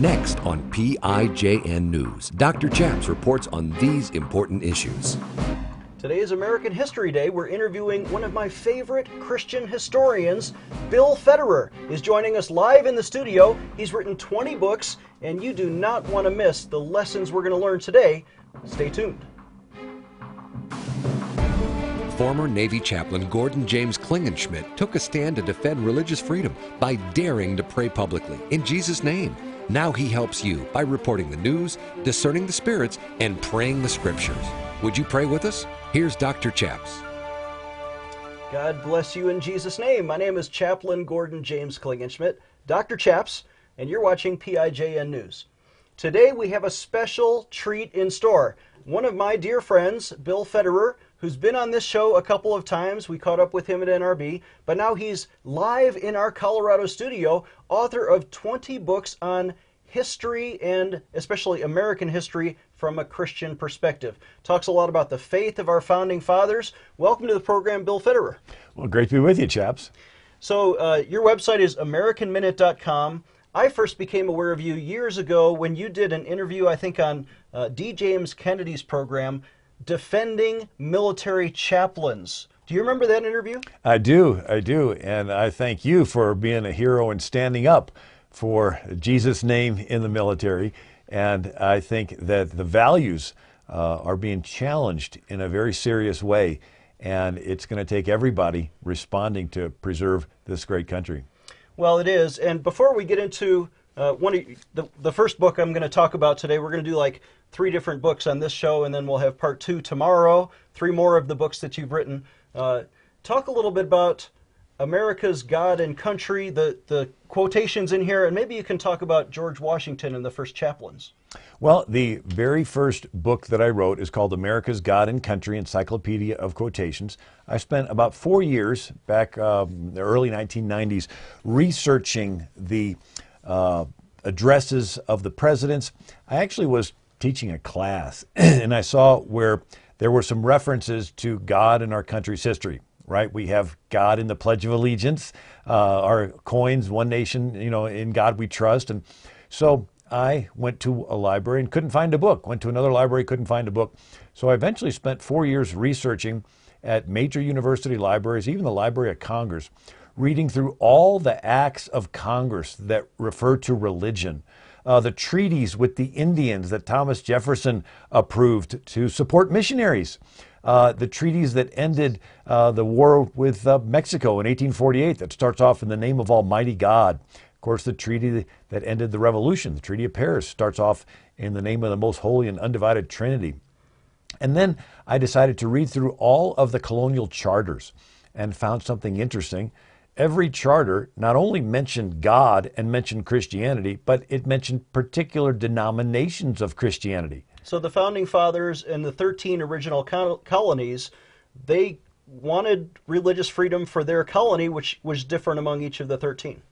Next on PIJN News, Dr. Chaps reports on these important issues. Today is American History Day. We're interviewing one of my favorite Christian historians, Bill Federer, is joining us live in the studio. He's written 20 books, and you do not want to miss the lessons we're going to learn today. Stay tuned. Former Navy chaplain Gordon James Klingenschmitt took a stand to defend religious freedom by daring to pray publicly in Jesus' name. Now he helps you by reporting the news, discerning the spirits, and praying the scriptures. Would you pray with us? Here's Dr. Chaps. God bless you in Jesus' name. My name is Chaplain Gordon James Klingenschmitt, Dr. Chaps, and you're watching PIJN News. Today we have a special treat in store. One of my dear friends, Bill Federer, who's been on this show a couple of times. We caught up with him at NRB, but now he's live in our Colorado studio, author of 20 books on history and especially American history from a Christian perspective. Talks a lot about the faith of our founding fathers. Welcome to the program, Bill Federer. Well, great to be with you, chaps. So, uh, your website is AmericanMinute.com. I first became aware of you years ago when you did an interview, I think, on uh, D. James Kennedy's program, Defending Military Chaplains. Do you remember that interview? I do, I do. And I thank you for being a hero and standing up for Jesus' name in the military. And I think that the values uh, are being challenged in a very serious way. And it's going to take everybody responding to preserve this great country. Well, it is. And before we get into uh, one of the, the first book I'm going to talk about today, we're going to do like three different books on this show, and then we'll have part two tomorrow, three more of the books that you've written. Uh, talk a little bit about America's God and Country, the, the quotations in here, and maybe you can talk about George Washington and the first chaplains. Well, the very first book that I wrote is called America's God and Country Encyclopedia of Quotations. I spent about four years back um, the early 1990s researching the uh, addresses of the presidents. I actually was teaching a class and I saw where there were some references to God in our country's history right? We have God in the Pledge of Allegiance, uh, our coins, one nation, you know, in God we trust. And so I went to a library and couldn't find a book, went to another library, couldn't find a book. So I eventually spent four years researching at major university libraries, even the Library of Congress, reading through all the acts of Congress that refer to religion. Uh, the treaties with the Indians that Thomas Jefferson approved to support missionaries, uh, the treaties that ended uh, the war with uh, Mexico in 1848 that starts off in the name of Almighty God. Of course, the treaty that ended the revolution, the Treaty of Paris, starts off in the name of the most holy and undivided Trinity. And then I decided to read through all of the colonial charters and found something interesting. Every charter not only mentioned God and mentioned Christianity, but it mentioned particular denominations of Christianity. So the founding fathers and the 13 original colonies, they wanted religious freedom for their colony, which was different among each of the 13.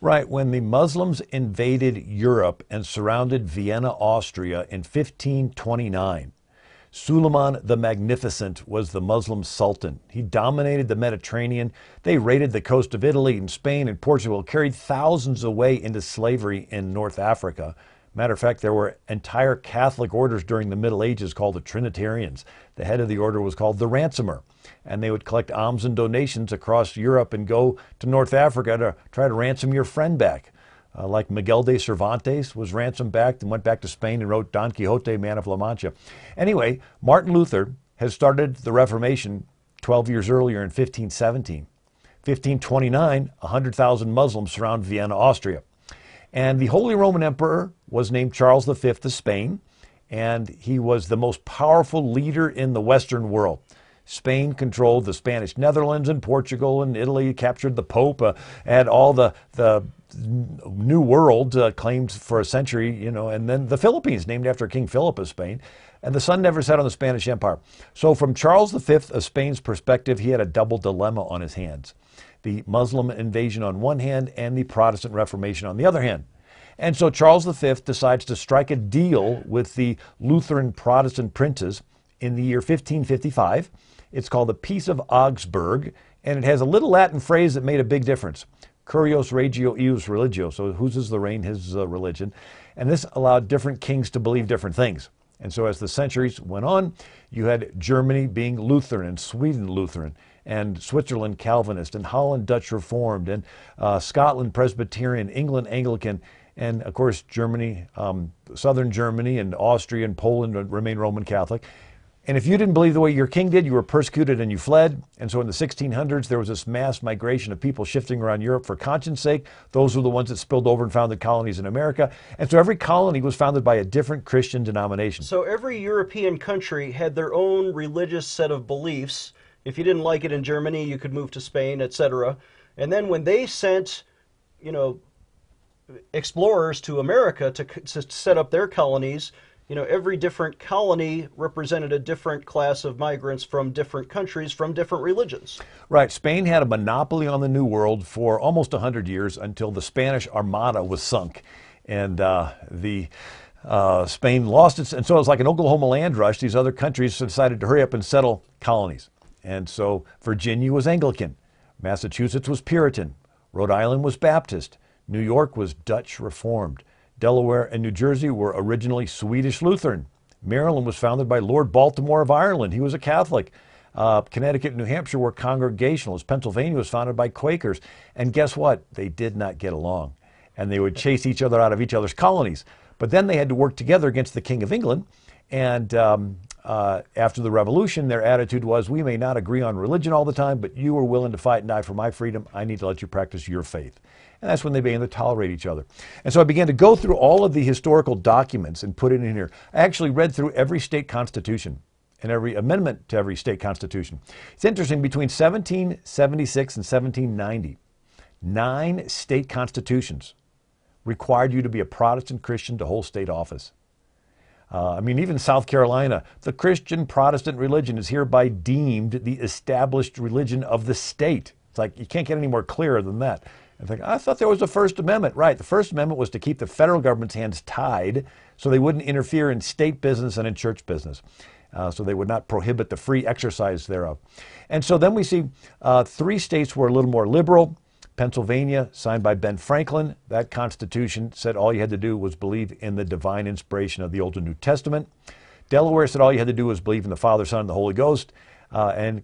Right. When the Muslims invaded Europe and surrounded Vienna, Austria in 1529, Suleiman the Magnificent was the Muslim sultan. He dominated the Mediterranean. They raided the coast of Italy and Spain and Portugal, carried thousands away into slavery in North Africa. Matter of fact, there were entire Catholic orders during the Middle Ages called the Trinitarians. The head of the order was called the ransomer. And they would collect alms and donations across Europe and go to North Africa to try to ransom your friend back. Uh, like Miguel de Cervantes was ransomed back and went back to Spain and wrote Don Quixote, Man of La Mancha. Anyway, Martin Luther has started the Reformation 12 years earlier in 1517. 1529, 100,000 Muslims surround Vienna, Austria. And the Holy Roman Emperor was named Charles V of Spain, and he was the most powerful leader in the Western world. Spain controlled the Spanish Netherlands and Portugal and Italy, captured the Pope, uh, had all the, the New World uh, claimed for a century, you know, and then the Philippines, named after King Philip of Spain. And the sun never set on the Spanish Empire. So, from Charles V of Spain's perspective, he had a double dilemma on his hands the Muslim invasion on one hand and the Protestant Reformation on the other hand. And so Charles V decides to strike a deal with the Lutheran Protestant princes in the year 1555. It's called the Peace of Augsburg, and it has a little Latin phrase that made a big difference Cuius regio eius religio. So whose is the reign? His uh, religion. And this allowed different kings to believe different things. And so as the centuries went on, you had Germany being Lutheran and Sweden Lutheran and Switzerland Calvinist and Holland Dutch Reformed and uh, Scotland Presbyterian, England Anglican, and of course Germany, um, southern Germany and Austria and Poland remain Roman Catholic. And if you didn't believe the way your king did, you were persecuted and you fled. And so in the 1600s, there was this mass migration of people shifting around Europe for conscience sake. Those were the ones that spilled over and founded colonies in America. And so every colony was founded by a different Christian denomination. So every European country had their own religious set of beliefs. If you didn't like it in Germany, you could move to Spain, etc. And then when they sent, you know, explorers to America to, to set up their colonies, you know, every different colony represented a different class of migrants from different countries, from different religions. Right. Spain had a monopoly on the New World for almost 100 years until the Spanish Armada was sunk. And uh, the uh, Spain lost its, and so it was like an Oklahoma land rush. These other countries decided to hurry up and settle colonies. And so Virginia was Anglican, Massachusetts was Puritan, Rhode Island was Baptist, New York was Dutch Reformed. Delaware and New Jersey were originally Swedish Lutheran. Maryland was founded by Lord Baltimore of Ireland. He was a Catholic. Uh, Connecticut and New Hampshire were Congregationalists. Pennsylvania was founded by Quakers. And guess what? They did not get along. And they would chase each other out of each other's colonies. But then they had to work together against the King of England. And um, uh, after the revolution, their attitude was we may not agree on religion all the time, but you are willing to fight and die for my freedom. I need to let you practice your faith. And that's when they began to tolerate each other. And so I began to go through all of the historical documents and put it in here. I actually read through every state constitution and every amendment to every state constitution. It's interesting, between 1776 and 1790, nine state constitutions required you to be a Protestant Christian to hold state office. Uh, I mean, even South Carolina, the Christian Protestant religion is hereby deemed the established religion of the state. It's like you can't get any more clearer than that. I think, I thought there was a First Amendment. Right. The First Amendment was to keep the federal government's hands tied so they wouldn't interfere in state business and in church business. Uh, so they would not prohibit the free exercise thereof. And so then we see uh, three states were a little more liberal. Pennsylvania, signed by Ben Franklin, that constitution said all you had to do was believe in the divine inspiration of the Old and New Testament. Delaware said all you had to do was believe in the Father, Son, and the Holy Ghost. Uh, and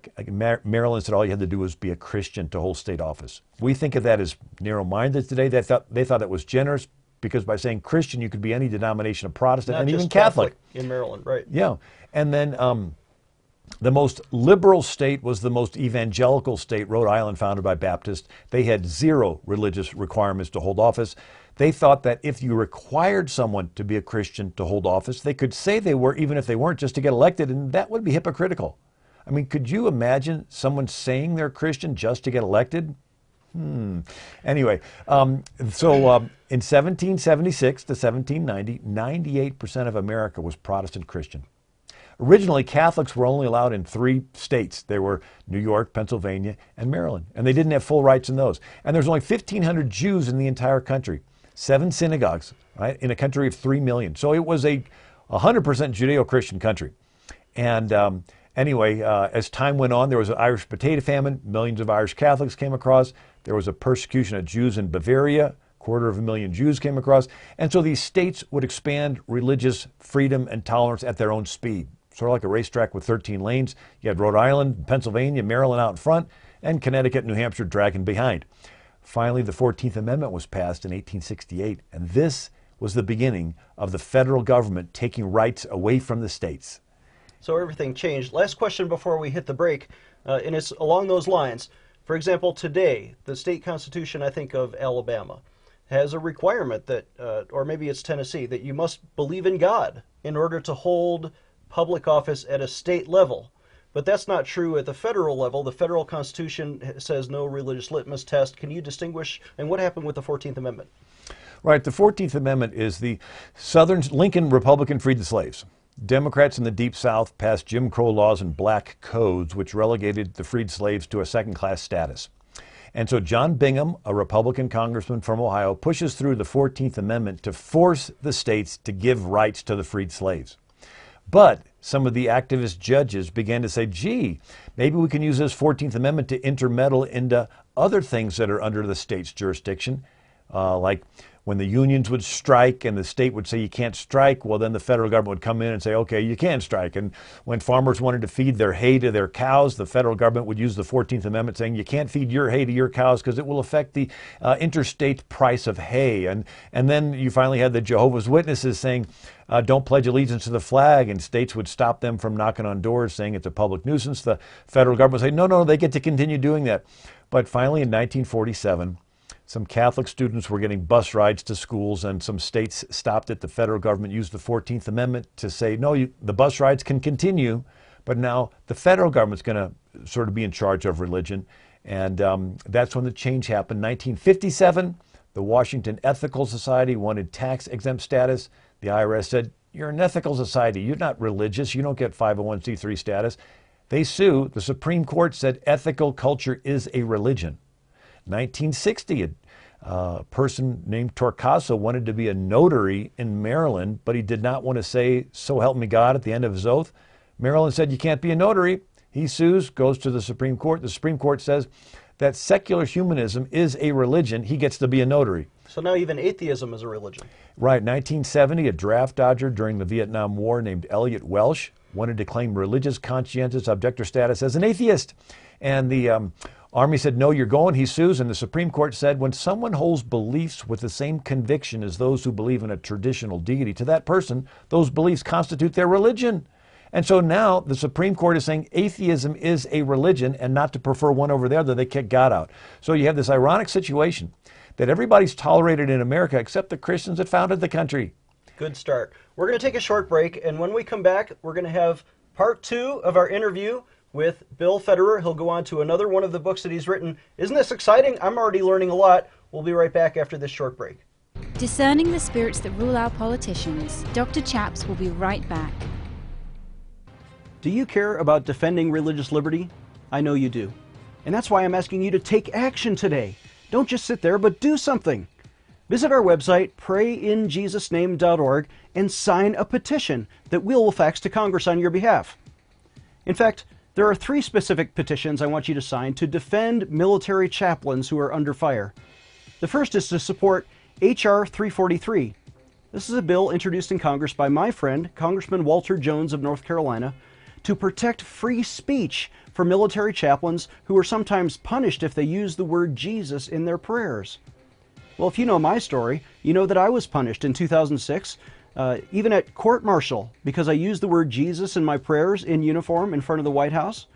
Maryland said all you had to do was be a Christian to hold state office. We think of that as narrow minded today. They thought, they thought that was generous because by saying Christian, you could be any denomination of Protestant Not and even Catholic. Catholic. In Maryland, right. Yeah. And then um, the most liberal state was the most evangelical state, Rhode Island, founded by Baptists. They had zero religious requirements to hold office. They thought that if you required someone to be a Christian to hold office, they could say they were, even if they weren't, just to get elected, and that would be hypocritical. I mean, could you imagine someone saying they're Christian just to get elected? Hmm. Anyway, um, so um, in 1776 to 1790, 98% of America was Protestant Christian. Originally, Catholics were only allowed in three states. They were New York, Pennsylvania, and Maryland. And they didn't have full rights in those. And there's only 1,500 Jews in the entire country, seven synagogues, right, in a country of 3 million. So it was a 100% Judeo Christian country. And um, Anyway, uh, as time went on, there was an Irish potato famine. Millions of Irish Catholics came across. There was a persecution of Jews in Bavaria. Quarter of a million Jews came across. And so these states would expand religious freedom and tolerance at their own speed. Sort of like a racetrack with 13 lanes. You had Rhode Island, Pennsylvania, Maryland out in front, and Connecticut, New Hampshire dragging behind. Finally, the 14th Amendment was passed in 1868, and this was the beginning of the federal government taking rights away from the states. So everything changed. Last question before we hit the break, uh, and it's along those lines. For example, today, the state constitution, I think, of Alabama has a requirement that, uh, or maybe it's Tennessee, that you must believe in God in order to hold public office at a state level. But that's not true at the federal level. The federal constitution says no religious litmus test. Can you distinguish? And what happened with the 14th Amendment? Right. The 14th Amendment is the Southern Lincoln Republican freed the slaves. Democrats in the Deep South passed Jim Crow laws and black codes, which relegated the freed slaves to a second class status. And so John Bingham, a Republican congressman from Ohio, pushes through the 14th Amendment to force the states to give rights to the freed slaves. But some of the activist judges began to say, gee, maybe we can use this 14th Amendment to intermeddle into other things that are under the state's jurisdiction, uh, like when the unions would strike and the state would say you can't strike, well, then the federal government would come in and say, okay, you can strike. And when farmers wanted to feed their hay to their cows, the federal government would use the 14th Amendment saying you can't feed your hay to your cows because it will affect the uh, interstate price of hay. And, and then you finally had the Jehovah's Witnesses saying, uh, don't pledge allegiance to the flag, and states would stop them from knocking on doors saying it's a public nuisance. The federal government would say, no, no, they get to continue doing that. But finally, in 1947, some Catholic students were getting bus rides to schools, and some states stopped it. The federal government used the 14th Amendment to say, no, you, the bus rides can continue, but now the federal government's going to sort of be in charge of religion. And um, that's when the change happened. 1957, the Washington Ethical Society wanted tax exempt status. The IRS said, You're an ethical society. You're not religious. You don't get 501c3 status. They sue. The Supreme Court said ethical culture is a religion. 1960, a uh, person named Torcaso wanted to be a notary in Maryland, but he did not want to say, So help me God, at the end of his oath. Maryland said, You can't be a notary. He sues, goes to the Supreme Court. The Supreme Court says that secular humanism is a religion. He gets to be a notary. So now even atheism is a religion. Right. 1970, a draft dodger during the Vietnam War named Elliot Welsh wanted to claim religious conscientious objector status as an atheist. And the um, Army said, No, you're going. He sues. And the Supreme Court said, When someone holds beliefs with the same conviction as those who believe in a traditional deity, to that person, those beliefs constitute their religion. And so now the Supreme Court is saying atheism is a religion and not to prefer one over the other. They kick God out. So you have this ironic situation that everybody's tolerated in America except the Christians that founded the country. Good start. We're going to take a short break, and when we come back, we're going to have part two of our interview with Bill Federer. He'll go on to another one of the books that he's written. Isn't this exciting? I'm already learning a lot. We'll be right back after this short break. Discerning the spirits that rule our politicians, Dr. Chaps will be right back. Do you care about defending religious liberty? I know you do. And that's why I'm asking you to take action today. Don't just sit there, but do something. Visit our website, prayinjesusname.org, and sign a petition that we'll fax to Congress on your behalf. In fact, there are three specific petitions I want you to sign to defend military chaplains who are under fire. The first is to support H.R. 343. This is a bill introduced in Congress by my friend, Congressman Walter Jones of North Carolina, to protect free speech for military chaplains who are sometimes punished if they use the word Jesus in their prayers. Well, if you know my story, you know that I was punished in 2006 uh, even at court martial, because I used the word Jesus in my prayers in uniform in front of the White House.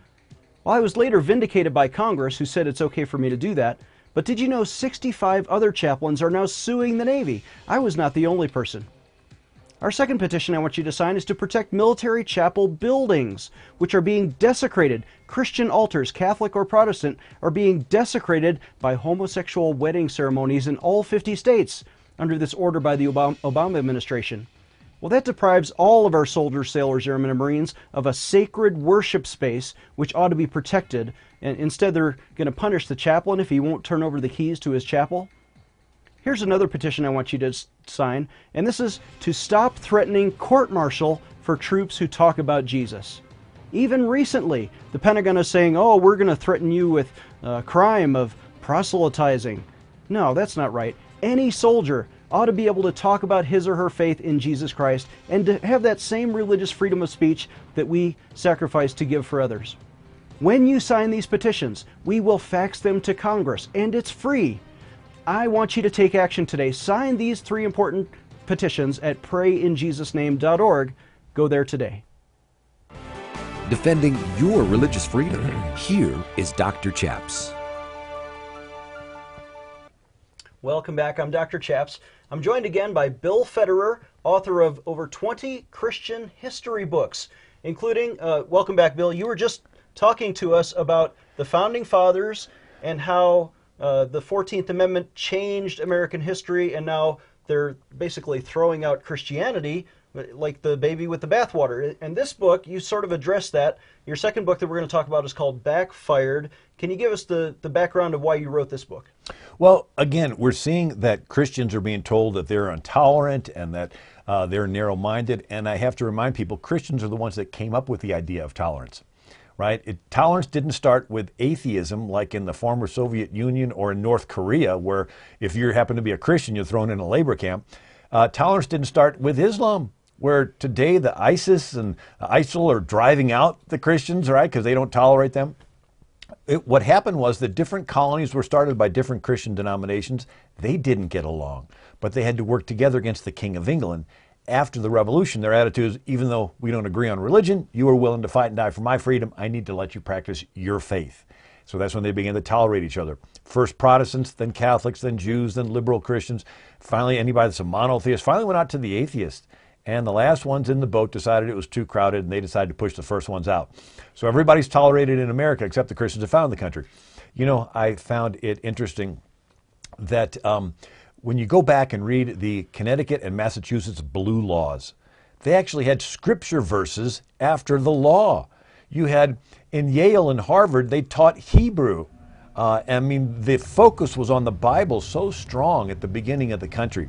Well, I was later vindicated by Congress, who said it's okay for me to do that. But did you know 65 other chaplains are now suing the Navy? I was not the only person. Our second petition I want you to sign is to protect military chapel buildings, which are being desecrated. Christian altars, Catholic or Protestant, are being desecrated by homosexual wedding ceremonies in all 50 states under this order by the Obama administration. Well, that deprives all of our soldiers, sailors, airmen, and Marines of a sacred worship space which ought to be protected. And instead, they're going to punish the chaplain if he won't turn over the keys to his chapel. Here's another petition I want you to sign, and this is to stop threatening court martial for troops who talk about Jesus. Even recently, the Pentagon is saying, oh, we're going to threaten you with a crime of proselytizing. No, that's not right any soldier ought to be able to talk about his or her faith in Jesus Christ and to have that same religious freedom of speech that we sacrifice to give for others. When you sign these petitions, we will fax them to Congress, and it's free. I want you to take action today. Sign these three important petitions at prayinjesusname.org. Go there today. Defending your religious freedom. Here is Dr. Chaps. Welcome back. I'm Dr. Chaps. I'm joined again by Bill Federer, author of over 20 Christian history books, including, uh, welcome back, Bill. You were just talking to us about the founding fathers and how uh, the 14th Amendment changed American history, and now they're basically throwing out Christianity like the baby with the bathwater. And this book, you sort of address that. Your second book that we're going to talk about is called Backfired. Can you give us the, the background of why you wrote this book? Well, again, we're seeing that Christians are being told that they're intolerant and that uh, they're narrow minded. And I have to remind people Christians are the ones that came up with the idea of tolerance. right? It, tolerance didn't start with atheism like in the former Soviet Union or in North Korea, where if you happen to be a Christian, you're thrown in a labor camp. Uh, tolerance didn't start with Islam, where today the ISIS and ISIL are driving out the Christians, right, because they don't tolerate them. It, what happened was that different colonies were started by different Christian denominations. They didn't get along, but they had to work together against the King of England after the revolution, their attitude is even though we don't agree on religion, you are willing to fight and die for my freedom. I need to let you practice your faith. So that's when they began to tolerate each other. First Protestants, then Catholics, then Jews, then liberal Christians. Finally, anybody that's a monotheist finally went out to the atheists. And the last ones in the boat decided it was too crowded and they decided to push the first ones out. So everybody's tolerated in America except the Christians have found the country. You know, I found it interesting that. Um, when you go back and read the Connecticut and Massachusetts blue laws, they actually had scripture verses after the law. You had in Yale and Harvard, they taught Hebrew. Uh, I mean, the focus was on the Bible so strong at the beginning of the country.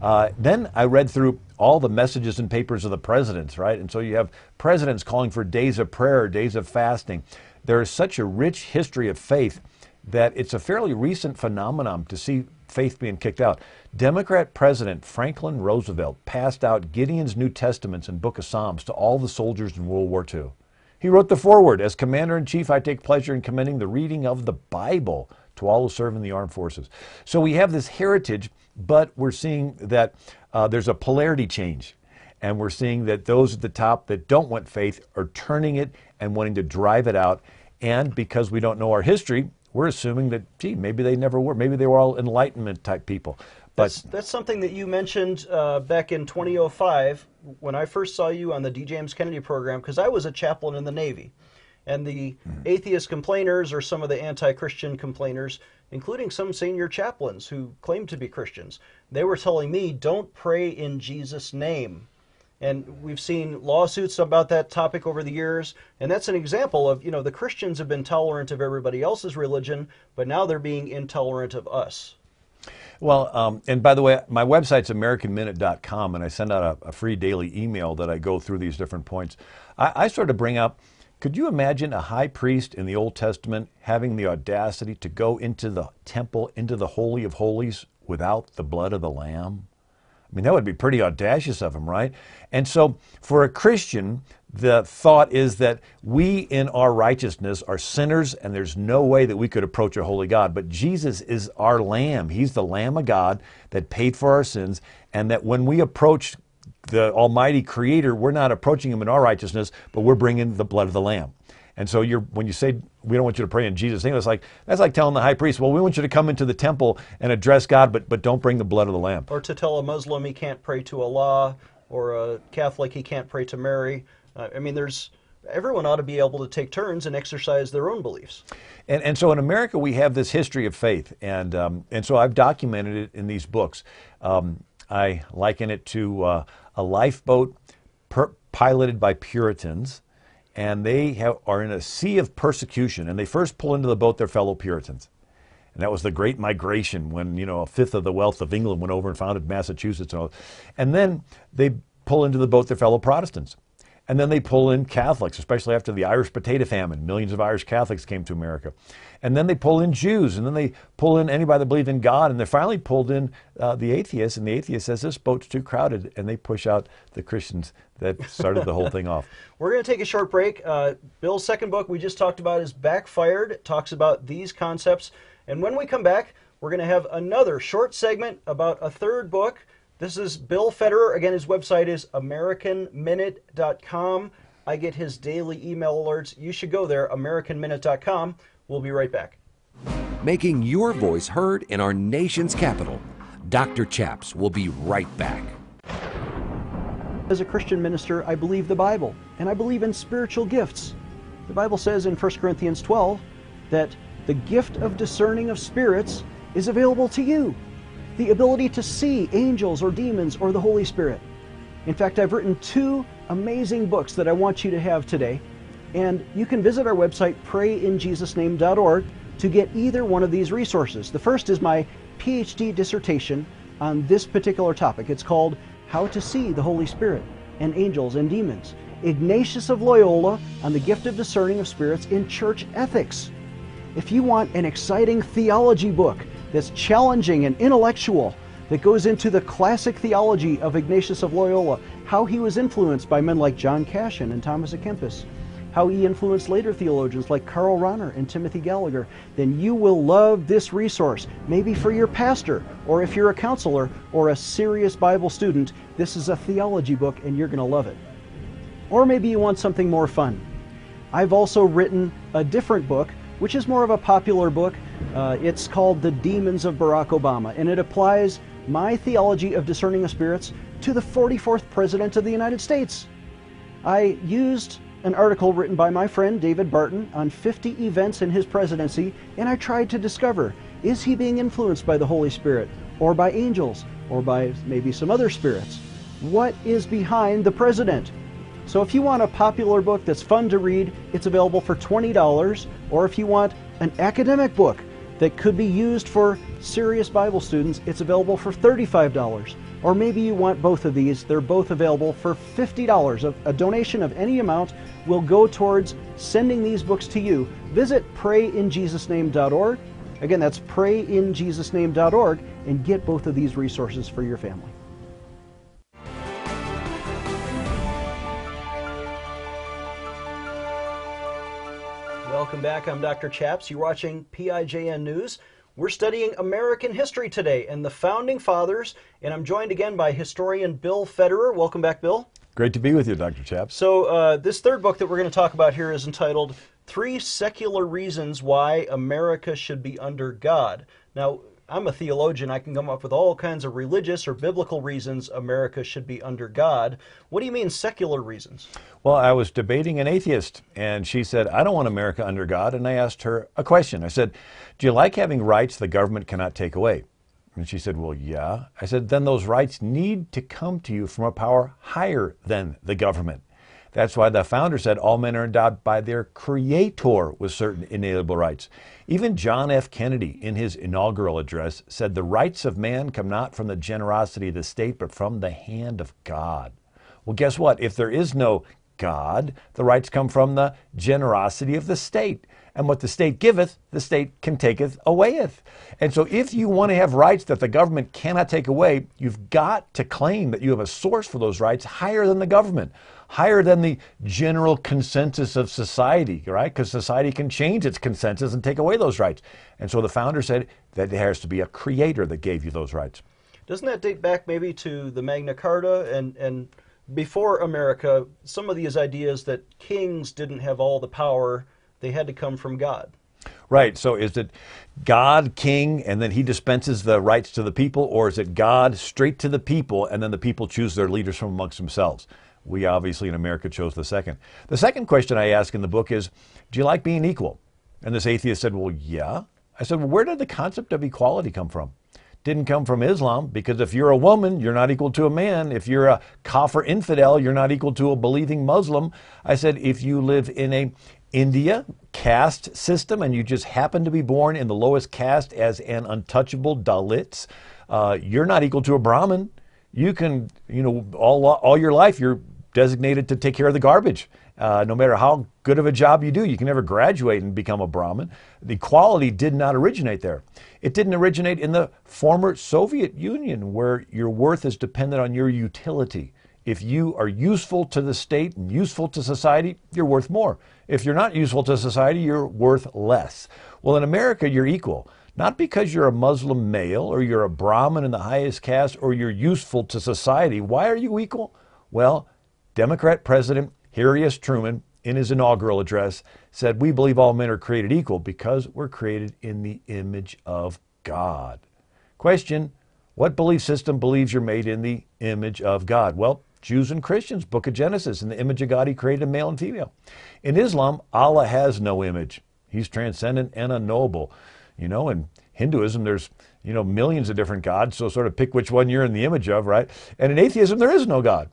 Uh, then I read through all the messages and papers of the presidents, right? And so you have presidents calling for days of prayer, days of fasting. There is such a rich history of faith that it's a fairly recent phenomenon to see faith being kicked out. Democrat President Franklin Roosevelt passed out Gideon's New Testaments and Book of Psalms to all the soldiers in World War II. He wrote the foreword As Commander in Chief, I take pleasure in commending the reading of the Bible to all who serve in the armed forces. So we have this heritage, but we're seeing that uh, there's a polarity change. And we're seeing that those at the top that don't want faith are turning it and wanting to drive it out. And because we don't know our history, we're assuming that, gee, maybe they never were. Maybe they were all Enlightenment type people. But that's, that's something that you mentioned uh, back in 2005 when I first saw you on the D. James Kennedy program, because I was a chaplain in the Navy. And the mm-hmm. atheist complainers or some of the anti Christian complainers, including some senior chaplains who claimed to be Christians, they were telling me, don't pray in Jesus' name. And we've seen lawsuits about that topic over the years. And that's an example of, you know, the Christians have been tolerant of everybody else's religion, but now they're being intolerant of us. Well, um, and by the way, my website's AmericanMinute.com, and I send out a, a, free daily email that I go through these different points. I, I sort of bring up could you imagine a high priest in the Old Testament having the audacity to go into the temple, into the Holy of Holies, without the blood of the Lamb? I mean, that would be pretty audacious of him, right? And so, for a Christian, the thought is that we in our righteousness are sinners and there's no way that we could approach a holy God. But Jesus is our Lamb. He's the Lamb of God that paid for our sins, and that when we approach the Almighty Creator, we're not approaching Him in our righteousness, but we're bringing the blood of the Lamb. And so you're, when you say we don't want you to pray in Jesus' name, it's like that's like telling the high priest, well, we want you to come into the temple and address God, but but don't bring the blood of the lamb. Or to tell a Muslim he can't pray to Allah, or a Catholic he can't pray to Mary. Uh, I mean, there's everyone ought to be able to take turns and exercise their own beliefs. And, and so in America, we have this history of faith. And, um, and so I've documented it in these books. Um, I liken it to uh, a lifeboat per- piloted by Puritans and they have, are in a sea of persecution. And they first pull into the boat their fellow Puritans. And that was the Great Migration when, you know, a fifth of the wealth of England went over and founded Massachusetts. And, all. and then they pull into the boat their fellow Protestants. And then they pull in Catholics, especially after the Irish potato famine. Millions of Irish Catholics came to America. And then they pull in Jews, and then they pull in anybody that believed in God, and they finally pulled in uh, the atheists, and the atheist says this boat's too crowded, and they push out the Christians that started the whole thing off. We're going to take a short break. Uh, Bill's second book we just talked about is Backfired. It talks about these concepts. And when we come back, we're going to have another short segment about a third book this is Bill Federer. Again, his website is AmericanMinute.com. I get his daily email alerts. You should go there, AmericanMinute.com. We'll be right back. Making your voice heard in our nation's capital. Dr. Chaps will be right back. As a Christian minister, I believe the Bible, and I believe in spiritual gifts. The Bible says in 1 Corinthians 12 that the gift of discerning of spirits is available to you the ability to see angels or demons or the Holy Spirit. In fact, I've written two amazing books that I want you to have today. And you can visit our website, prayinjesusname.org, to get either one of these resources. The first is my PhD dissertation on this particular topic. It's called How to See the Holy Spirit and Angels and Demons. Ignatius of Loyola on the gift of discerning of spirits in church ethics. If you want an exciting theology book that's challenging and intellectual, that goes into the classic theology of Ignatius of Loyola, how he was influenced by men like John Cassian and Thomas à Kempis, how he influenced later theologians like Karl Rahner and Timothy Gallagher, then you will love this resource. Maybe for your pastor, or if you're a counselor or a serious Bible student, this is a theology book and you're going to love it. Or maybe you want something more fun. I've also written a different book, which is more of a popular book. Uh, it's called The Demons of Barack Obama, and it applies my theology of discerning of spirits to the 44th President of the United States. I used an article written by my friend David Barton on 50 events in his presidency, and I tried to discover is he being influenced by the Holy Spirit, or by angels, or by maybe some other spirits? What is behind the president? So if you want a popular book that's fun to read, it's available for $20. Or if you want an academic book that could be used for serious Bible students, it's available for $35. Or maybe you want both of these. They're both available for $50. A donation of any amount will go towards sending these books to you. Visit prayinjesusname.org. Again, that's prayinjesusname.org and get both of these resources for your family. Welcome back. I'm Dr. Chaps. You're watching PIJN News. We're studying American history today and the founding fathers, and I'm joined again by historian Bill Federer. Welcome back, Bill. Great to be with you, Dr. Chaps. So, uh, this third book that we're going to talk about here is entitled Three Secular Reasons Why America Should Be Under God. Now, I'm a theologian. I can come up with all kinds of religious or biblical reasons America should be under God. What do you mean secular reasons? Well, I was debating an atheist, and she said, I don't want America under God. And I asked her a question. I said, Do you like having rights the government cannot take away? And she said, Well, yeah. I said, Then those rights need to come to you from a power higher than the government. That's why the founder said all men are endowed by their creator with certain inalienable rights. Even John F. Kennedy, in his inaugural address, said the rights of man come not from the generosity of the state, but from the hand of God. Well, guess what? If there is no God, the rights come from the generosity of the state. And what the state giveth, the state can taketh awayeth. And so if you want to have rights that the government cannot take away, you've got to claim that you have a source for those rights higher than the government higher than the general consensus of society, right? Because society can change its consensus and take away those rights. And so the founder said that there has to be a creator that gave you those rights. Doesn't that date back maybe to the Magna Carta and, and before America, some of these ideas that kings didn't have all the power, they had to come from God? Right. So is it God, king, and then he dispenses the rights to the people, or is it God straight to the people, and then the people choose their leaders from amongst themselves? We obviously in America chose the second. The second question I ask in the book is Do you like being equal? And this atheist said, Well, yeah. I said, Well, where did the concept of equality come from? Didn't come from Islam because if you're a woman, you're not equal to a man. If you're a kafir infidel, you're not equal to a believing Muslim. I said, if you live in a India caste system and you just happen to be born in the lowest caste as an untouchable Dalit, uh, you're not equal to a Brahmin. You can, you know, all, all your life you're designated to take care of the garbage. Uh, no matter how good of a job you do, you can never graduate and become a Brahmin. The equality did not originate there. It didn't originate in the former Soviet Union, where your worth is dependent on your utility. If you are useful to the state and useful to society, you're worth more. If you're not useful to society, you're worth less. Well, in America, you're equal. Not because you're a Muslim male or you're a Brahmin in the highest caste or you're useful to society. Why are you equal? Well, Democrat President Harry S. Truman, in his inaugural address, said, We believe all men are created equal because we're created in the image of God. Question What belief system believes you're made in the image of God? Well, Jews and Christians, Book of Genesis, in the image of God, He created male and female. In Islam, Allah has no image. He's transcendent and unknowable. You know, in Hinduism, there's you know millions of different gods, so sort of pick which one you're in the image of, right? And in atheism, there is no God.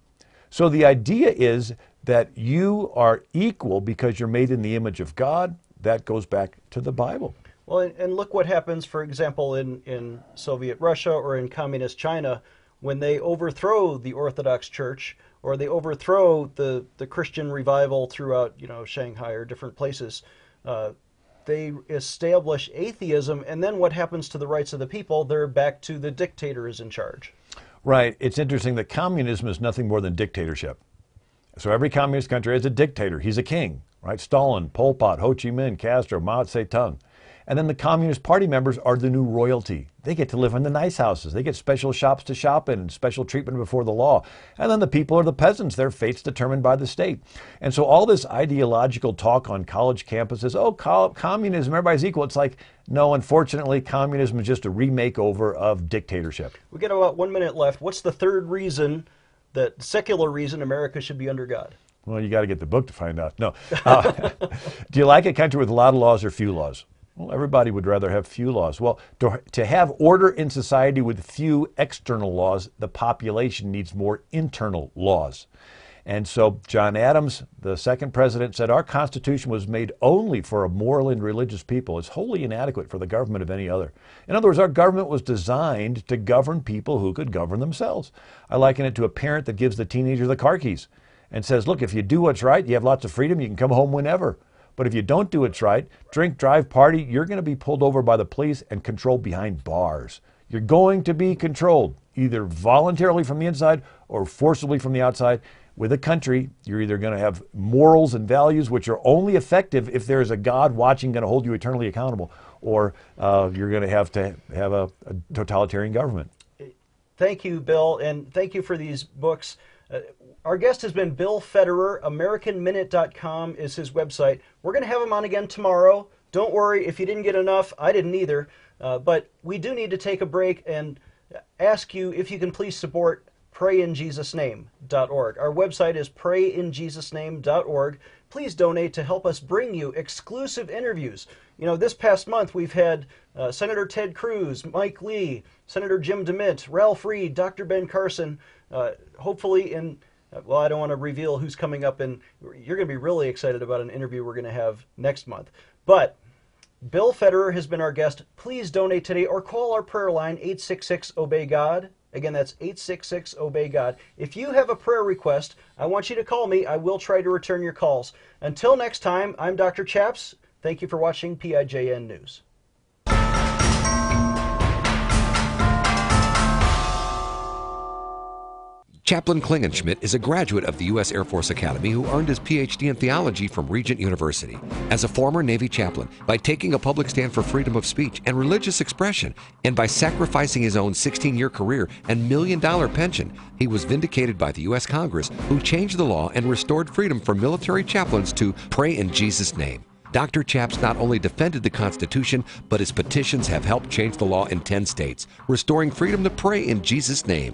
So the idea is that you are equal because you're made in the image of God. That goes back to the Bible. Well, and, and look what happens, for example, in, in Soviet Russia or in communist China when they overthrow the Orthodox Church or they overthrow the, the Christian revival throughout, you know, Shanghai or different places. Uh, they establish atheism, and then what happens to the rights of the people? They're back to the dictator is in charge. Right. It's interesting that communism is nothing more than dictatorship. So every communist country has a dictator. He's a king, right? Stalin, Pol Pot, Ho Chi Minh, Castro, Mao Zedong. And then the Communist Party members are the new royalty. They get to live in the nice houses. They get special shops to shop in and special treatment before the law. And then the people are the peasants. Their fate's determined by the state. And so all this ideological talk on college campuses, oh, co- communism, everybody's equal. It's like, no, unfortunately, communism is just a remake over of dictatorship. We got about one minute left. What's the third reason that secular reason America should be under God? Well, you got to get the book to find out. No. Uh, do you like a country with a lot of laws or few laws? Well, everybody would rather have few laws. Well, to, to have order in society with few external laws, the population needs more internal laws. And so John Adams, the second president, said our Constitution was made only for a moral and religious people. It's wholly inadequate for the government of any other. In other words, our government was designed to govern people who could govern themselves. I liken it to a parent that gives the teenager the car keys and says, look, if you do what's right, you have lots of freedom, you can come home whenever. But if you don't do what's right, drink, drive, party, you're going to be pulled over by the police and controlled behind bars. You're going to be controlled either voluntarily from the inside or forcibly from the outside. With a country, you're either going to have morals and values which are only effective if there is a God watching, going to hold you eternally accountable, or uh, you're going to have to have a, a, totalitarian government. Thank you, Bill, and thank you for these books. Uh, our guest has been Bill Federer. AmericanMinute.com is his website. We're going to have him on again tomorrow. Don't worry if you didn't get enough. I didn't either. Uh, but we do need to take a break and ask you if you can please support prayinjesusname.org. Our website is prayinjesusname.org. Please donate to help us bring you exclusive interviews. You know, this past month we've had uh, Senator Ted Cruz, Mike Lee, Senator Jim DeMint, Ralph Reed, Dr. Ben Carson. Uh, hopefully in Uh, well, I don't want to reveal who's coming up, and you're going to be really excited about an interview we're going to have next month. But Bill Federer has been our guest. Please donate today or call our prayer line 866 Obey God. Again, that's 866 Obey God. If you have a prayer request, I want you to call me. I will try to return your calls. Until next time, I'm Dr. Chaps. Thank you for watching PIJN News. Chaplain Klingenschmitt is a graduate of the U.S. Air Force Academy who earned his PhD in theology from Regent University. As a former Navy chaplain, by taking a public stand for freedom of speech and religious expression, and by sacrificing his own 16 year career and million dollar pension, he was vindicated by the U.S. Congress, who changed the law and restored freedom for military chaplains to pray in Jesus' name. Dr. Chaps not only defended the Constitution, but his petitions have helped change the law in 10 states, restoring freedom to pray in Jesus' name.